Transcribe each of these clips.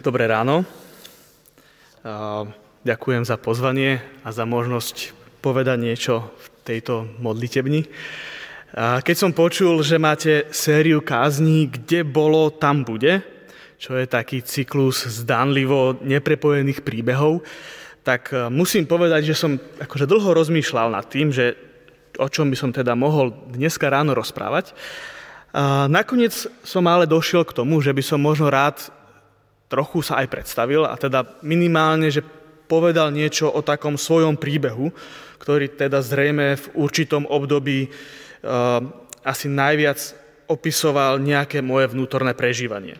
Dobré ráno. Ďakujem za pozvanie a za možnosť povedať niečo v tejto modlitebni. Keď som počul, že máte sériu kázní, kde bolo, tam bude, čo je taký cyklus zdánlivo neprepojených príbehov, tak e, musím povedať, že som akože dlho rozmýšľal nad tým, že o čom by som teda mohol dneska ráno rozprávať. Nakoniec som ale došiel k tomu, že by som možno rád trochu sa aj predstavil a teda minimálne, že povedal niečo o takom svojom príbehu, ktorý teda zrejme v určitom období uh, asi najviac opisoval nejaké moje vnútorné prežívanie.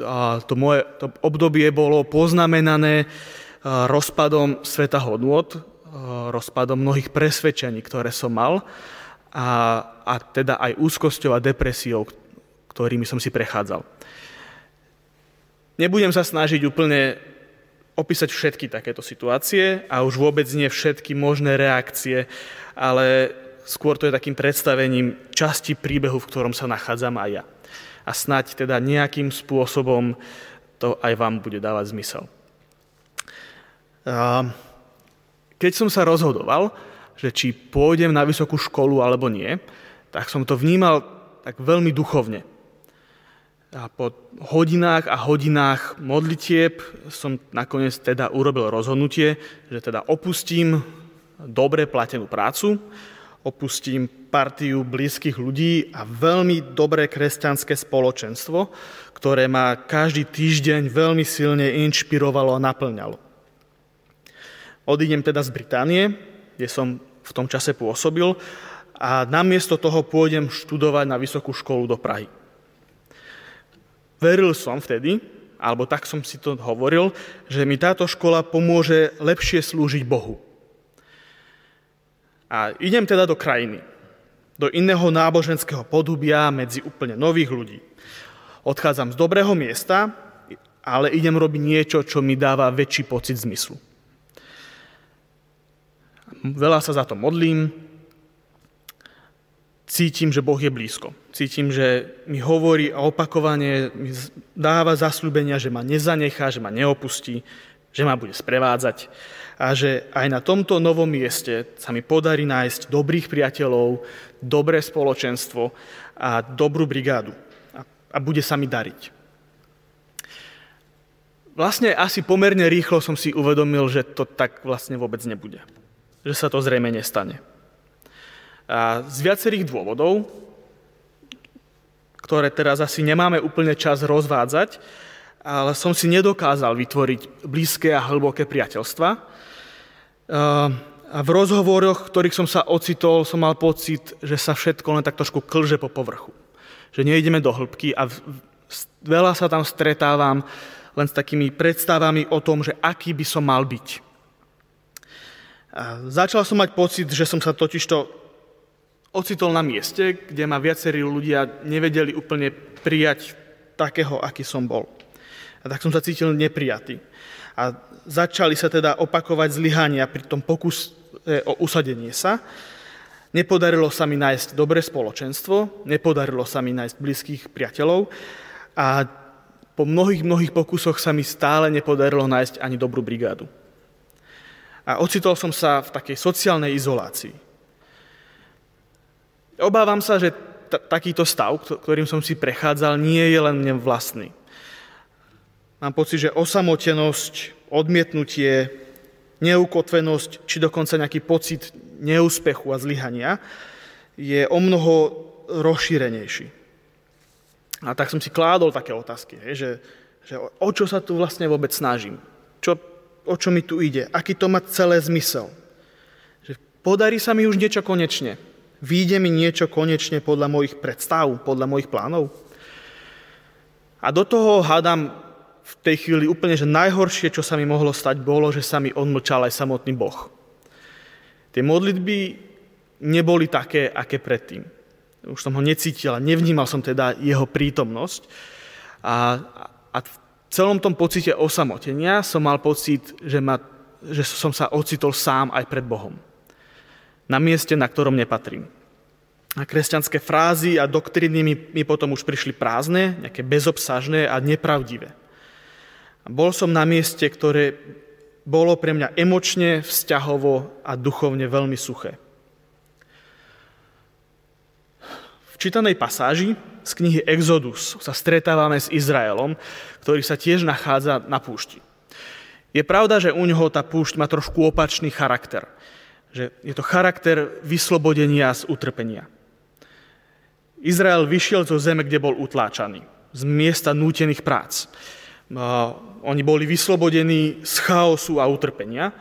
A to moje to obdobie bolo poznamenané uh, rozpadom sveta hodnôt, uh, rozpadom mnohých presvedčení, ktoré som mal a, a teda aj úzkosťou a depresiou, ktorými som si prechádzal. Nebudem sa snažiť úplne opísať všetky takéto situácie a už vôbec nie všetky možné reakcie, ale skôr to je takým predstavením časti príbehu, v ktorom sa nachádzam aj ja. A snať teda nejakým spôsobom to aj vám bude dávať zmysel. Keď som sa rozhodoval, že či pôjdem na vysokú školu alebo nie, tak som to vnímal tak veľmi duchovne a po hodinách a hodinách modlitieb som nakoniec teda urobil rozhodnutie, že teda opustím dobre platenú prácu, opustím partiu blízkych ľudí a veľmi dobré kresťanské spoločenstvo, ktoré ma každý týždeň veľmi silne inšpirovalo a naplňalo. Odídem teda z Británie, kde som v tom čase pôsobil a namiesto toho pôjdem študovať na vysokú školu do Prahy. Veril som vtedy, alebo tak som si to hovoril, že mi táto škola pomôže lepšie slúžiť Bohu. A idem teda do krajiny, do iného náboženského podubia medzi úplne nových ľudí. Odchádzam z dobrého miesta, ale idem robiť niečo, čo mi dáva väčší pocit zmyslu. Veľa sa za to modlím, cítim, že Boh je blízko. Cítim, že mi hovorí a opakovane mi dáva zasľúbenia, že ma nezanechá, že ma neopustí, že ma bude sprevádzať a že aj na tomto novom mieste sa mi podarí nájsť dobrých priateľov, dobré spoločenstvo a dobrú brigádu. A, a bude sa mi dariť. Vlastne asi pomerne rýchlo som si uvedomil, že to tak vlastne vôbec nebude. Že sa to zrejme nestane. Z viacerých dôvodov, ktoré teraz asi nemáme úplne čas rozvádzať, ale som si nedokázal vytvoriť blízke a hlboké priateľstva. A v rozhovoroch, ktorých som sa ocitol, som mal pocit, že sa všetko len tak trošku klže po povrchu. Že nejdeme do hĺbky a veľa sa tam stretávam len s takými predstavami o tom, že aký by som mal byť. A začal som mať pocit, že som sa totižto ocitol na mieste, kde ma viacerí ľudia nevedeli úplne prijať takého, aký som bol. A tak som sa cítil neprijatý. A začali sa teda opakovať zlyhania pri tom pokus o usadenie sa. Nepodarilo sa mi nájsť dobré spoločenstvo, nepodarilo sa mi nájsť blízkych priateľov a po mnohých, mnohých pokusoch sa mi stále nepodarilo nájsť ani dobrú brigádu. A ocitol som sa v takej sociálnej izolácii. Obávam sa, že t- takýto stav, ktorým som si prechádzal, nie je len mne vlastný. Mám pocit, že osamotenosť, odmietnutie, neukotvenosť, či dokonca nejaký pocit neúspechu a zlyhania je o mnoho rozšírenejší. A tak som si kládol také otázky, hej, že, že o čo sa tu vlastne vôbec snažím? Čo, o čo mi tu ide? Aký to má celé zmysel? Že podarí sa mi už niečo konečne? Výjde mi niečo konečne podľa mojich predstav, podľa mojich plánov? A do toho hádam v tej chvíli úplne, že najhoršie, čo sa mi mohlo stať, bolo, že sa mi odmlčal aj samotný Boh. Tie modlitby neboli také, aké predtým. Už som ho necítil a nevnímal som teda jeho prítomnosť. A, a v celom tom pocite osamotenia som mal pocit, že, ma, že som sa ocitol sám aj pred Bohom na mieste, na ktorom nepatrím. A kresťanské frázy a doktriny mi, mi potom už prišli prázdne, nejaké bezobsažné a nepravdivé. Bol som na mieste, ktoré bolo pre mňa emočne, vzťahovo a duchovne veľmi suché. V čítanej pasáži z knihy Exodus sa stretávame s Izraelom, ktorý sa tiež nachádza na púšti. Je pravda, že u neho tá púšť má trošku opačný charakter. Že je to charakter vyslobodenia z utrpenia. Izrael vyšiel zo zeme, kde bol utláčaný, z miesta nútených prác. Oni boli vyslobodení z chaosu a utrpenia,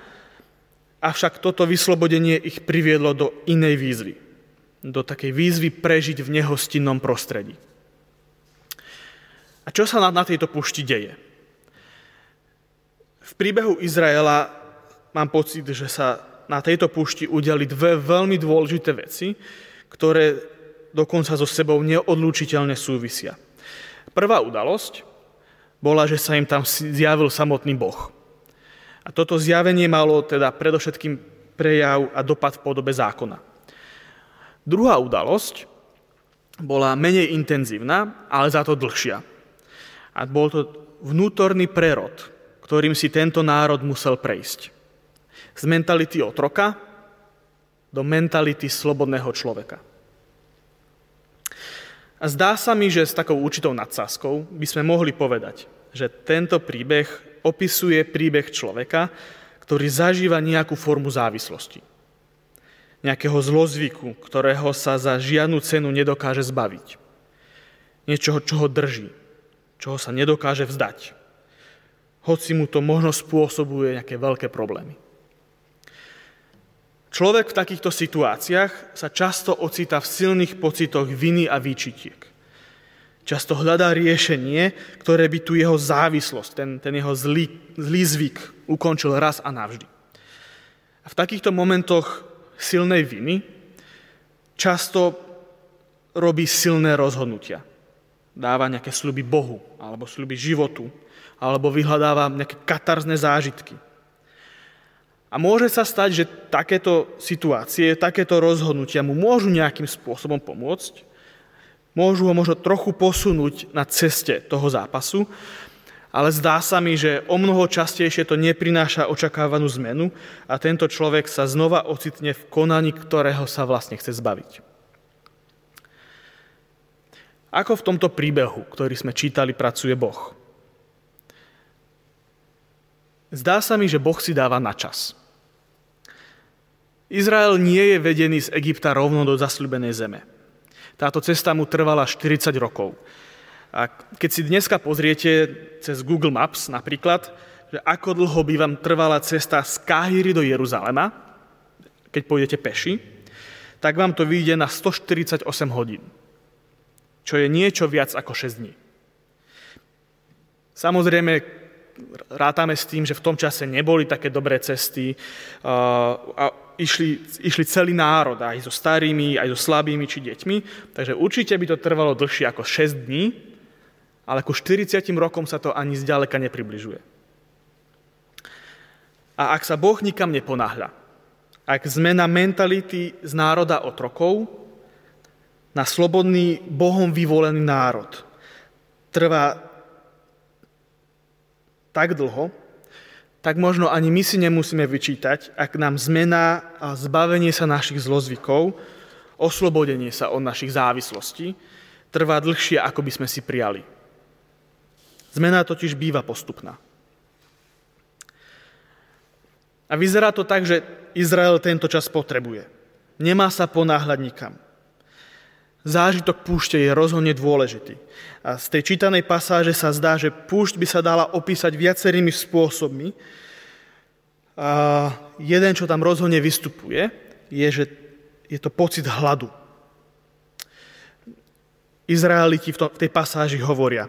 avšak toto vyslobodenie ich priviedlo do inej výzvy. Do takej výzvy prežiť v nehostinnom prostredí. A čo sa na tejto pušti deje? V príbehu Izraela mám pocit, že sa na tejto púšti udiali dve veľmi dôležité veci, ktoré dokonca so sebou neodlúčiteľne súvisia. Prvá udalosť bola, že sa im tam zjavil samotný Boh. A toto zjavenie malo teda predovšetkým prejav a dopad v podobe zákona. Druhá udalosť bola menej intenzívna, ale za to dlhšia. A bol to vnútorný prerod, ktorým si tento národ musel prejsť. Z mentality otroka do mentality slobodného človeka. A zdá sa mi, že s takou určitou nadsázkou by sme mohli povedať, že tento príbeh opisuje príbeh človeka, ktorý zažíva nejakú formu závislosti. Nejakého zlozvyku, ktorého sa za žiadnu cenu nedokáže zbaviť. Niečoho, čo ho drží, čoho sa nedokáže vzdať. Hoci mu to možno spôsobuje nejaké veľké problémy. Človek v takýchto situáciách sa často ocita v silných pocitoch viny a výčitiek. Často hľadá riešenie, ktoré by tu jeho závislosť, ten, ten jeho zlý, zlý zvyk ukončil raz a navždy. A v takýchto momentoch silnej viny často robí silné rozhodnutia. Dáva nejaké sluby Bohu, alebo sluby životu, alebo vyhľadáva nejaké katarzné zážitky. A môže sa stať, že takéto situácie, takéto rozhodnutia mu môžu nejakým spôsobom pomôcť, môžu ho možno trochu posunúť na ceste toho zápasu, ale zdá sa mi, že o mnoho častejšie to neprináša očakávanú zmenu a tento človek sa znova ocitne v konaní, ktorého sa vlastne chce zbaviť. Ako v tomto príbehu, ktorý sme čítali, pracuje Boh? Zdá sa mi, že Boh si dáva na čas. Izrael nie je vedený z Egypta rovno do zasľubenej zeme. Táto cesta mu trvala 40 rokov. A keď si dneska pozriete cez Google Maps napríklad, že ako dlho by vám trvala cesta z Káhyry do Jeruzalema, keď pôjdete peši, tak vám to vyjde na 148 hodín, čo je niečo viac ako 6 dní. Samozrejme, rátame s tým, že v tom čase neboli také dobré cesty a išli, išli celý národ, aj so starými, aj so slabými či deťmi, takže určite by to trvalo dlhšie ako 6 dní, ale ku 40 rokom sa to ani zďaleka nepribližuje. A ak sa Boh nikam neponáhľa, ak zmena mentality z národa otrokov na slobodný Bohom vyvolený národ trvá tak dlho, tak možno ani my si nemusíme vyčítať, ak nám zmena a zbavenie sa našich zlozvykov, oslobodenie sa od našich závislostí, trvá dlhšie, ako by sme si prijali. Zmena totiž býva postupná. A vyzerá to tak, že Izrael tento čas potrebuje. Nemá sa ponáhľať nikam. Zážitok púšte je rozhodne dôležitý. A z tej čítanej pasáže sa zdá, že púšť by sa dala opísať viacerými spôsobmi. A jeden, čo tam rozhodne vystupuje, je, že je to pocit hladu. Izraeliti v, tej pasáži hovoria,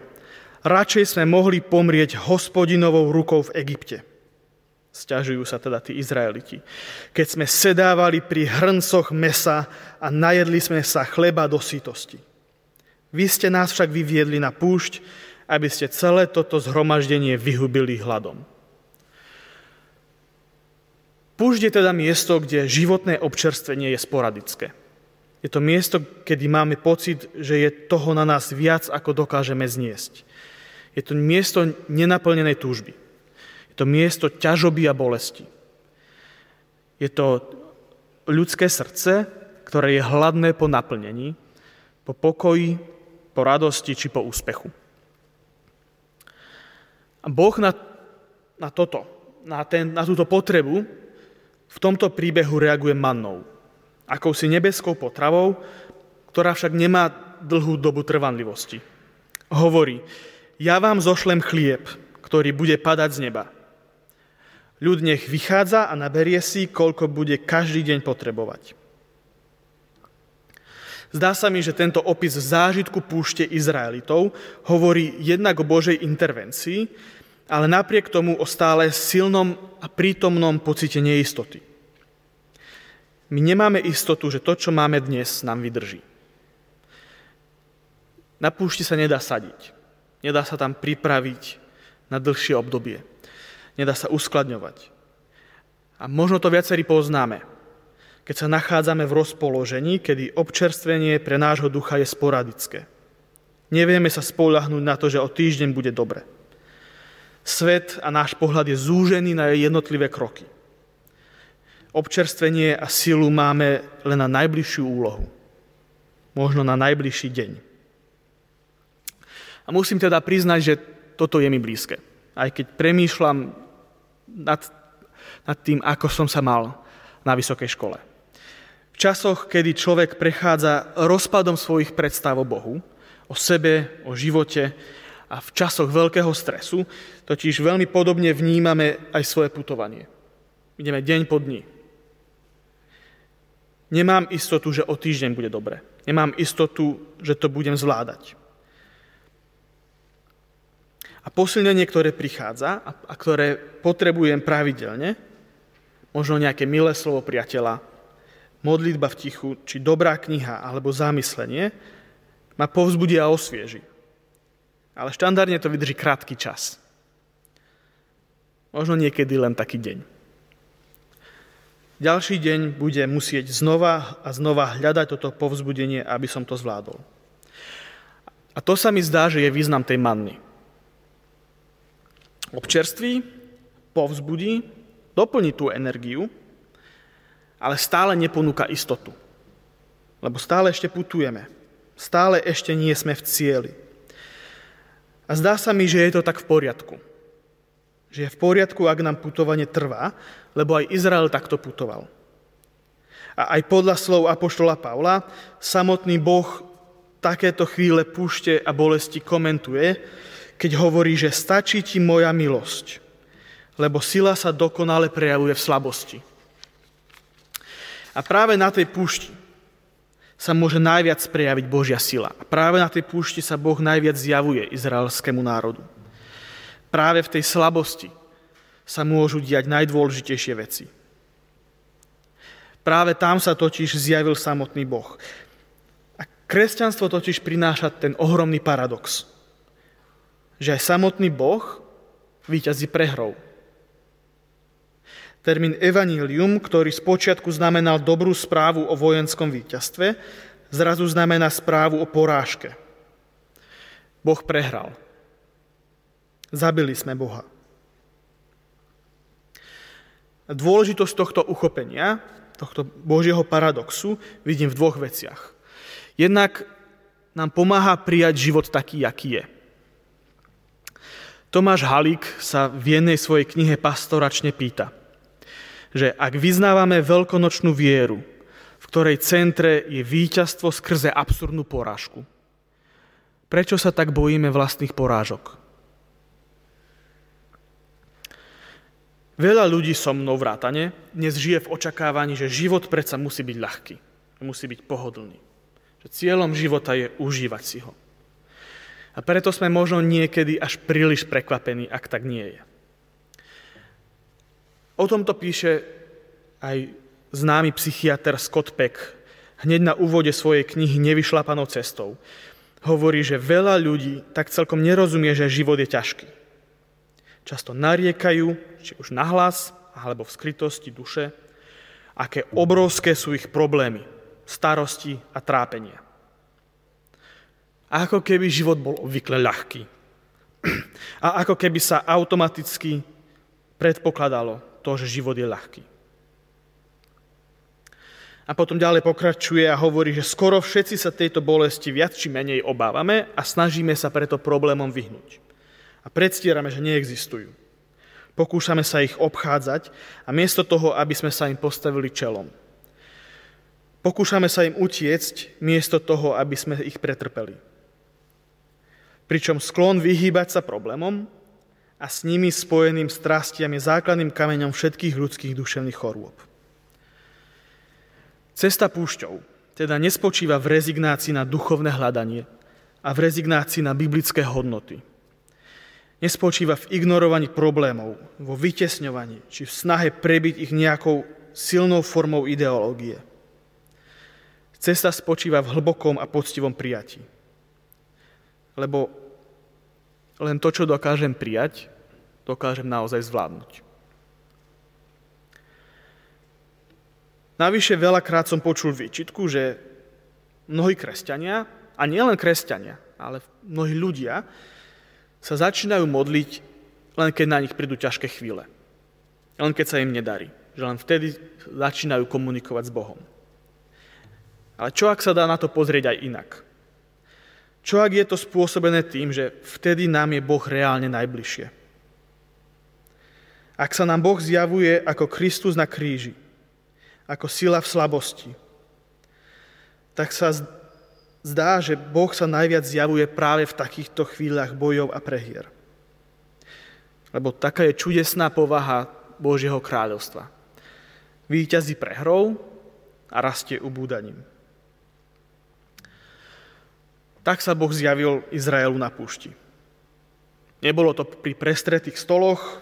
radšej sme mohli pomrieť hospodinovou rukou v Egypte. Sťažujú sa teda tí Izraeliti. Keď sme sedávali pri hrncoch mesa a najedli sme sa chleba do sítosti. Vy ste nás však vyviedli na púšť, aby ste celé toto zhromaždenie vyhubili hladom. Púšť je teda miesto, kde životné občerstvenie je sporadické. Je to miesto, kedy máme pocit, že je toho na nás viac, ako dokážeme zniesť. Je to miesto nenaplnenej túžby. Je to miesto ťažoby a bolesti. Je to ľudské srdce, ktoré je hladné po naplnení, po pokoji, po radosti či po úspechu. A Boh na, na toto, na, ten, na túto potrebu v tomto príbehu reaguje mannou. Akousi nebeskou potravou, ktorá však nemá dlhú dobu trvanlivosti. Hovorí, ja vám zošlem chlieb, ktorý bude padať z neba. Ľud nech vychádza a naberie si, koľko bude každý deň potrebovať. Zdá sa mi, že tento opis zážitku púšte Izraelitov hovorí jednak o Božej intervencii, ale napriek tomu o stále silnom a prítomnom pocite neistoty. My nemáme istotu, že to, čo máme dnes, nám vydrží. Na púšti sa nedá sadiť. Nedá sa tam pripraviť na dlhšie obdobie. Nedá sa uskladňovať. A možno to viacerí poznáme keď sa nachádzame v rozpoložení, kedy občerstvenie pre nášho ducha je sporadické. Nevieme sa spolahnúť na to, že o týždeň bude dobre. Svet a náš pohľad je zúžený na jednotlivé kroky. Občerstvenie a silu máme len na najbližšiu úlohu. Možno na najbližší deň. A musím teda priznať, že toto je mi blízke. Aj keď premýšľam nad, nad tým, ako som sa mal na vysokej škole. V časoch, kedy človek prechádza rozpadom svojich predstav o Bohu, o sebe, o živote a v časoch veľkého stresu, totiž veľmi podobne vnímame aj svoje putovanie. Ideme deň po dni. Nemám istotu, že o týždeň bude dobre. Nemám istotu, že to budem zvládať. A posilnenie, ktoré prichádza a, a ktoré potrebujem pravidelne, možno nejaké milé slovo priateľa, modlitba v tichu, či dobrá kniha alebo zamyslenie, ma povzbudí a osvieži. Ale štandardne to vydrží krátky čas. Možno niekedy len taký deň. Ďalší deň bude musieť znova a znova hľadať toto povzbudenie, aby som to zvládol. A to sa mi zdá, že je význam tej manny. Občerství, povzbudí, doplní tú energiu, ale stále neponúka istotu. Lebo stále ešte putujeme. Stále ešte nie sme v cieli. A zdá sa mi, že je to tak v poriadku. Že je v poriadku, ak nám putovanie trvá, lebo aj Izrael takto putoval. A aj podľa slov Apoštola Pavla, samotný Boh takéto chvíle púšte a bolesti komentuje, keď hovorí, že stačí ti moja milosť, lebo sila sa dokonale prejavuje v slabosti. A práve na tej púšti sa môže najviac prejaviť Božia sila. A práve na tej púšti sa Boh najviac zjavuje izraelskému národu. Práve v tej slabosti sa môžu diať najdôležitejšie veci. Práve tam sa totiž zjavil samotný Boh. A kresťanstvo totiž prináša ten ohromný paradox, že aj samotný Boh víťazí prehrou. Termín evanílium, ktorý spočiatku znamenal dobrú správu o vojenskom víťazstve, zrazu znamená správu o porážke. Boh prehral. Zabili sme Boha. Dôležitosť tohto uchopenia, tohto Božieho paradoxu vidím v dvoch veciach. Jednak nám pomáha prijať život taký, aký je. Tomáš Halík sa v jednej svojej knihe pastoračne pýta – že ak vyznávame veľkonočnú vieru, v ktorej centre je víťazstvo skrze absurdnú porážku, prečo sa tak bojíme vlastných porážok? Veľa ľudí so mnou vrátane dnes žije v očakávaní, že život predsa musí byť ľahký, musí byť pohodlný. Že cieľom života je užívať si ho. A preto sme možno niekedy až príliš prekvapení, ak tak nie je. O tomto píše aj známy psychiatr Scott Peck hneď na úvode svojej knihy Nevyšlapanou cestou. Hovorí, že veľa ľudí tak celkom nerozumie, že život je ťažký. Často nariekajú, či už nahlas, alebo v skrytosti duše, aké obrovské sú ich problémy, starosti a trápenia. Ako keby život bol obvykle ľahký. A ako keby sa automaticky predpokladalo to, že život je ľahký. A potom ďalej pokračuje a hovorí, že skoro všetci sa tejto bolesti viac či menej obávame a snažíme sa preto problémom vyhnúť. A predstierame, že neexistujú. Pokúšame sa ich obchádzať a miesto toho, aby sme sa im postavili čelom. Pokúšame sa im utiecť miesto toho, aby sme ich pretrpeli. Pričom sklon vyhýbať sa problémom a s nimi spojeným strastiam je základným kameňom všetkých ľudských duševných chorôb. Cesta púšťou teda nespočíva v rezignácii na duchovné hľadanie a v rezignácii na biblické hodnoty. Nespočíva v ignorovaní problémov, vo vytesňovaní či v snahe prebiť ich nejakou silnou formou ideológie. Cesta spočíva v hlbokom a poctivom prijatí. Lebo len to, čo dokážem prijať, dokážem naozaj zvládnuť. Navyše veľakrát som počul výčitku, že mnohí kresťania, a nielen kresťania, ale mnohí ľudia, sa začínajú modliť len keď na nich prídu ťažké chvíle. Len keď sa im nedarí. Že len vtedy začínajú komunikovať s Bohom. Ale čo ak sa dá na to pozrieť aj inak? Čo ak je to spôsobené tým, že vtedy nám je Boh reálne najbližšie? Ak sa nám Boh zjavuje ako Kristus na kríži, ako sila v slabosti. Tak sa zdá, že Boh sa najviac zjavuje práve v takýchto chvíľach bojov a prehier. Lebo taká je čudesná povaha Božieho kráľovstva. Výťazí prehrou a rastie ubúdaním. Tak sa Boh zjavil Izraelu na púšti. Nebolo to pri prestretých stoloch,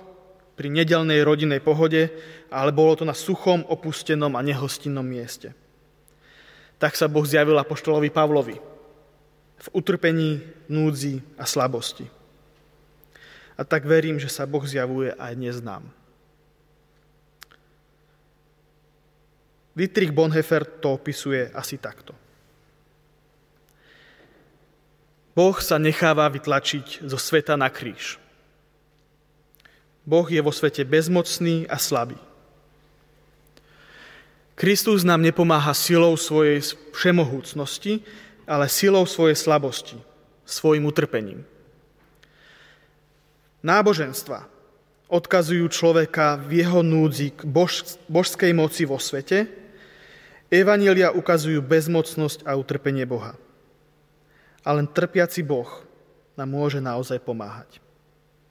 pri nedelnej rodinnej pohode, ale bolo to na suchom, opustenom a nehostinnom mieste. Tak sa Boh zjavil apoštolovi Pavlovi v utrpení, núdzi a slabosti. A tak verím, že sa Boh zjavuje aj dnes nám. Dietrich Bonhoeffer to opisuje asi takto. Boh sa necháva vytlačiť zo sveta na kríž. Boh je vo svete bezmocný a slabý. Kristus nám nepomáha silou svojej všemohúcnosti, ale silou svojej slabosti, svojim utrpením. Náboženstva odkazujú človeka v jeho núdzi k bož, božskej moci vo svete, evanília ukazujú bezmocnosť a utrpenie Boha. A len trpiaci Boh nám môže naozaj pomáhať.